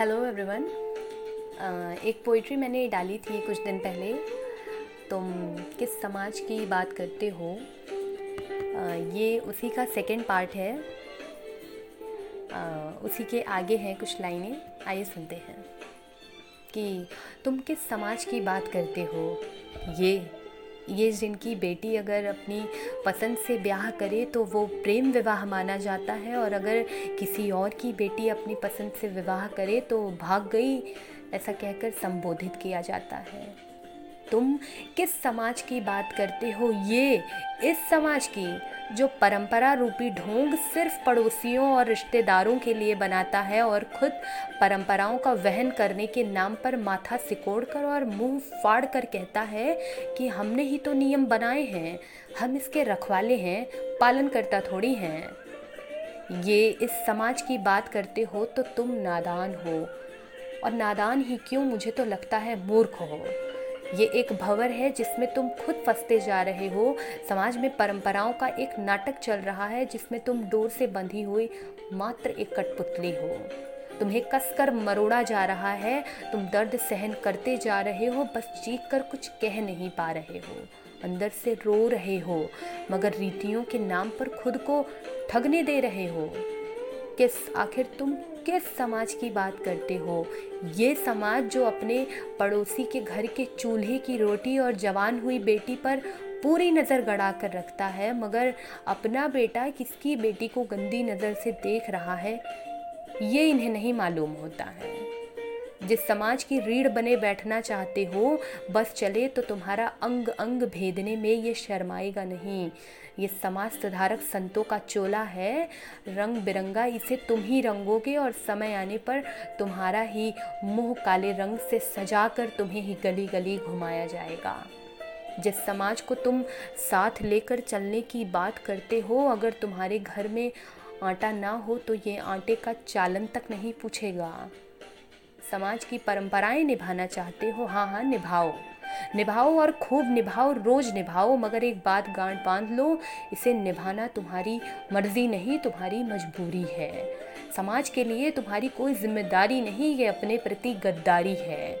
Hello everyone एक poetry मैंने डाली थी कुछ दिन पहले। तुम किस समाज की बात करते हो? Uh, ये उसी का सेकंड पार्ट है। Uh, उसी के आगे हैं कुछ लाइनें। आइए सुनते हैं कि तुम किस समाज की बात करते हो? ये ये जिनकी बेटी अगर अपनी पसंद से ब्याह करे तो वो प्रेम विवाह माना जाता है और अगर किसी और की बेटी अपनी पसंद से विवाह करे तो भाग गई, ऐसा कहकर संबोधित किया जाता है। तुम किस समाज की बात करते हो? ये इस समाज की, जो परंपरा रूपी ढोंग सिर्फ़ पड़ोसियों और रिश्तेदारों के लिए बनाता है और खुद परंपराओं का वहन करने के नाम पर माथा सिकोड़ कर और मुँह फाड़ कर कहता है कि हमने ही तो नियम बनाए हैं, हम इसके रखवाले हैं पालन करता थोड़ी हैं। ये इस समाज की बात करते हो तो तुम नादान हो। और नादान ही क्यों? मुझे तो लगता है मूर्ख हो। ये एक भंवर है जिसमें तुम खुद फंसते जा रहे हो। समाज में परंपराओं का एक नाटक चल रहा है जिसमें तुम डोर से बंधी हुई मात्र एक कठपुतली हो। तुम्हें कसकर मरोड़ा जा रहा है। तुम दर्द सहन करते जा रहे हो, बस चीख कर कुछ कह नहीं पा रहे हो। अंदर से रो रहे हो, मगर रीतियों के नाम पर खुद को ठगने दे रहे हो। किस आखिर तुम किस समाज की बात करते हो? ये समाज जो अपने पड़ोसी के घर के चूल्हे की रोटी और जवान हुई बेटी पर पूरी नज़र गड़ा कर रखता है, मगर अपना बेटा किसकी बेटी को गंदी नज़र से देख रहा है, ये इन्हें नहीं मालूम होता है। जिस समाज की रीढ़ बने बैठना चाहते हो, बस चले तो तुम्हारा अंग अंग भेदने में ये शर्माएगा नहीं। ये समाज सुधारक संतों का चोला है। रंग बिरंगा इसे तुम ही रंगोगे और समय आने पर तुम्हारा ही मुँह काले रंग से सजा कर तुम्हें ही गली गली घुमाया जाएगा। जिस समाज को तुम साथ लेकर चलने की बात करते हो, अगर तुम्हारे घर में आटा ना हो तो ये आटे का चालन तक नहीं पूछेगा। समाज की परंपराएँ निभाना चाहते हो? हाँ हाँ निभाओ। निभाओ और खूब निभाओ, रोज निभाओ, मगर एक बात गांठ बाँध लो, इसे निभाना तुम्हारी मर्ज़ी नहीं, तुम्हारी मजबूरी है। समाज के लिए तुम्हारी कोई ज़िम्मेदारी नहीं, ये अपने प्रति गद्दारी है।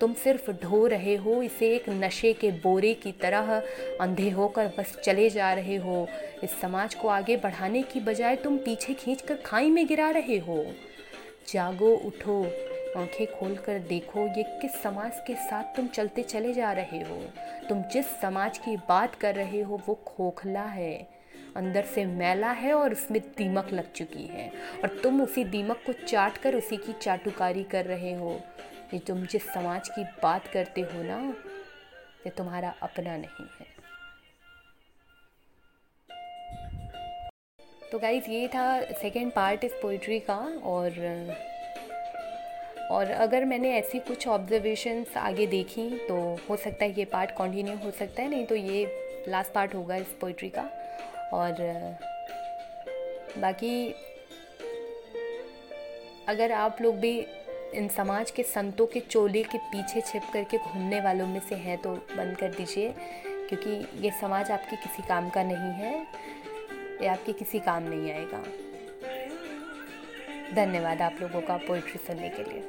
तुम सिर्फ़ ढो रहे हो, इसे एक नशे के बोरे की तरह अंधे होकर बस चले जा रहे हो। इस समाज को आगे बढ़ाने की बजाय तुम पीछे खींचकर खाई में गिरा रहे हो। जागो, उठो आँखें खोल कर देखो, ये किस समाज के साथ तुम चलते चले जा रहे हो? तुम जिस समाज की बात कर रहे हो, वो खोखला है। अंदर से मैला है और उसमें दीमक लग चुकी है। और तुम उसी दीमक को चाट कर उसी की चाटुकारी कर रहे हो। ये तुम जिस समाज की बात करते हो ना, ये तुम्हारा अपना नहीं है। तो गाइज़ ये था सेकेंड पार्ट इस पोइट्री का और और अगर मैंने ऐसी कुछ ऑब्जर्वेशंस आगे देखी तो हो सकता है ये पार्ट कंटिन्यू हो सकता है, नहीं तो ये लास्ट पार्ट होगा इस पोइट्री का। और, बाकी, अगर आप लोग भी इन समाज के संतों के चोले के पीछे छिप करके घूमने वालों में से हैं तो बंद कर दीजिए, क्योंकि ये समाज आपके किसी काम का नहीं है, ये आपके किसी काम नहीं आएगा। धन्यवाद आप लोगों का पोइट्री सुनने के लिए।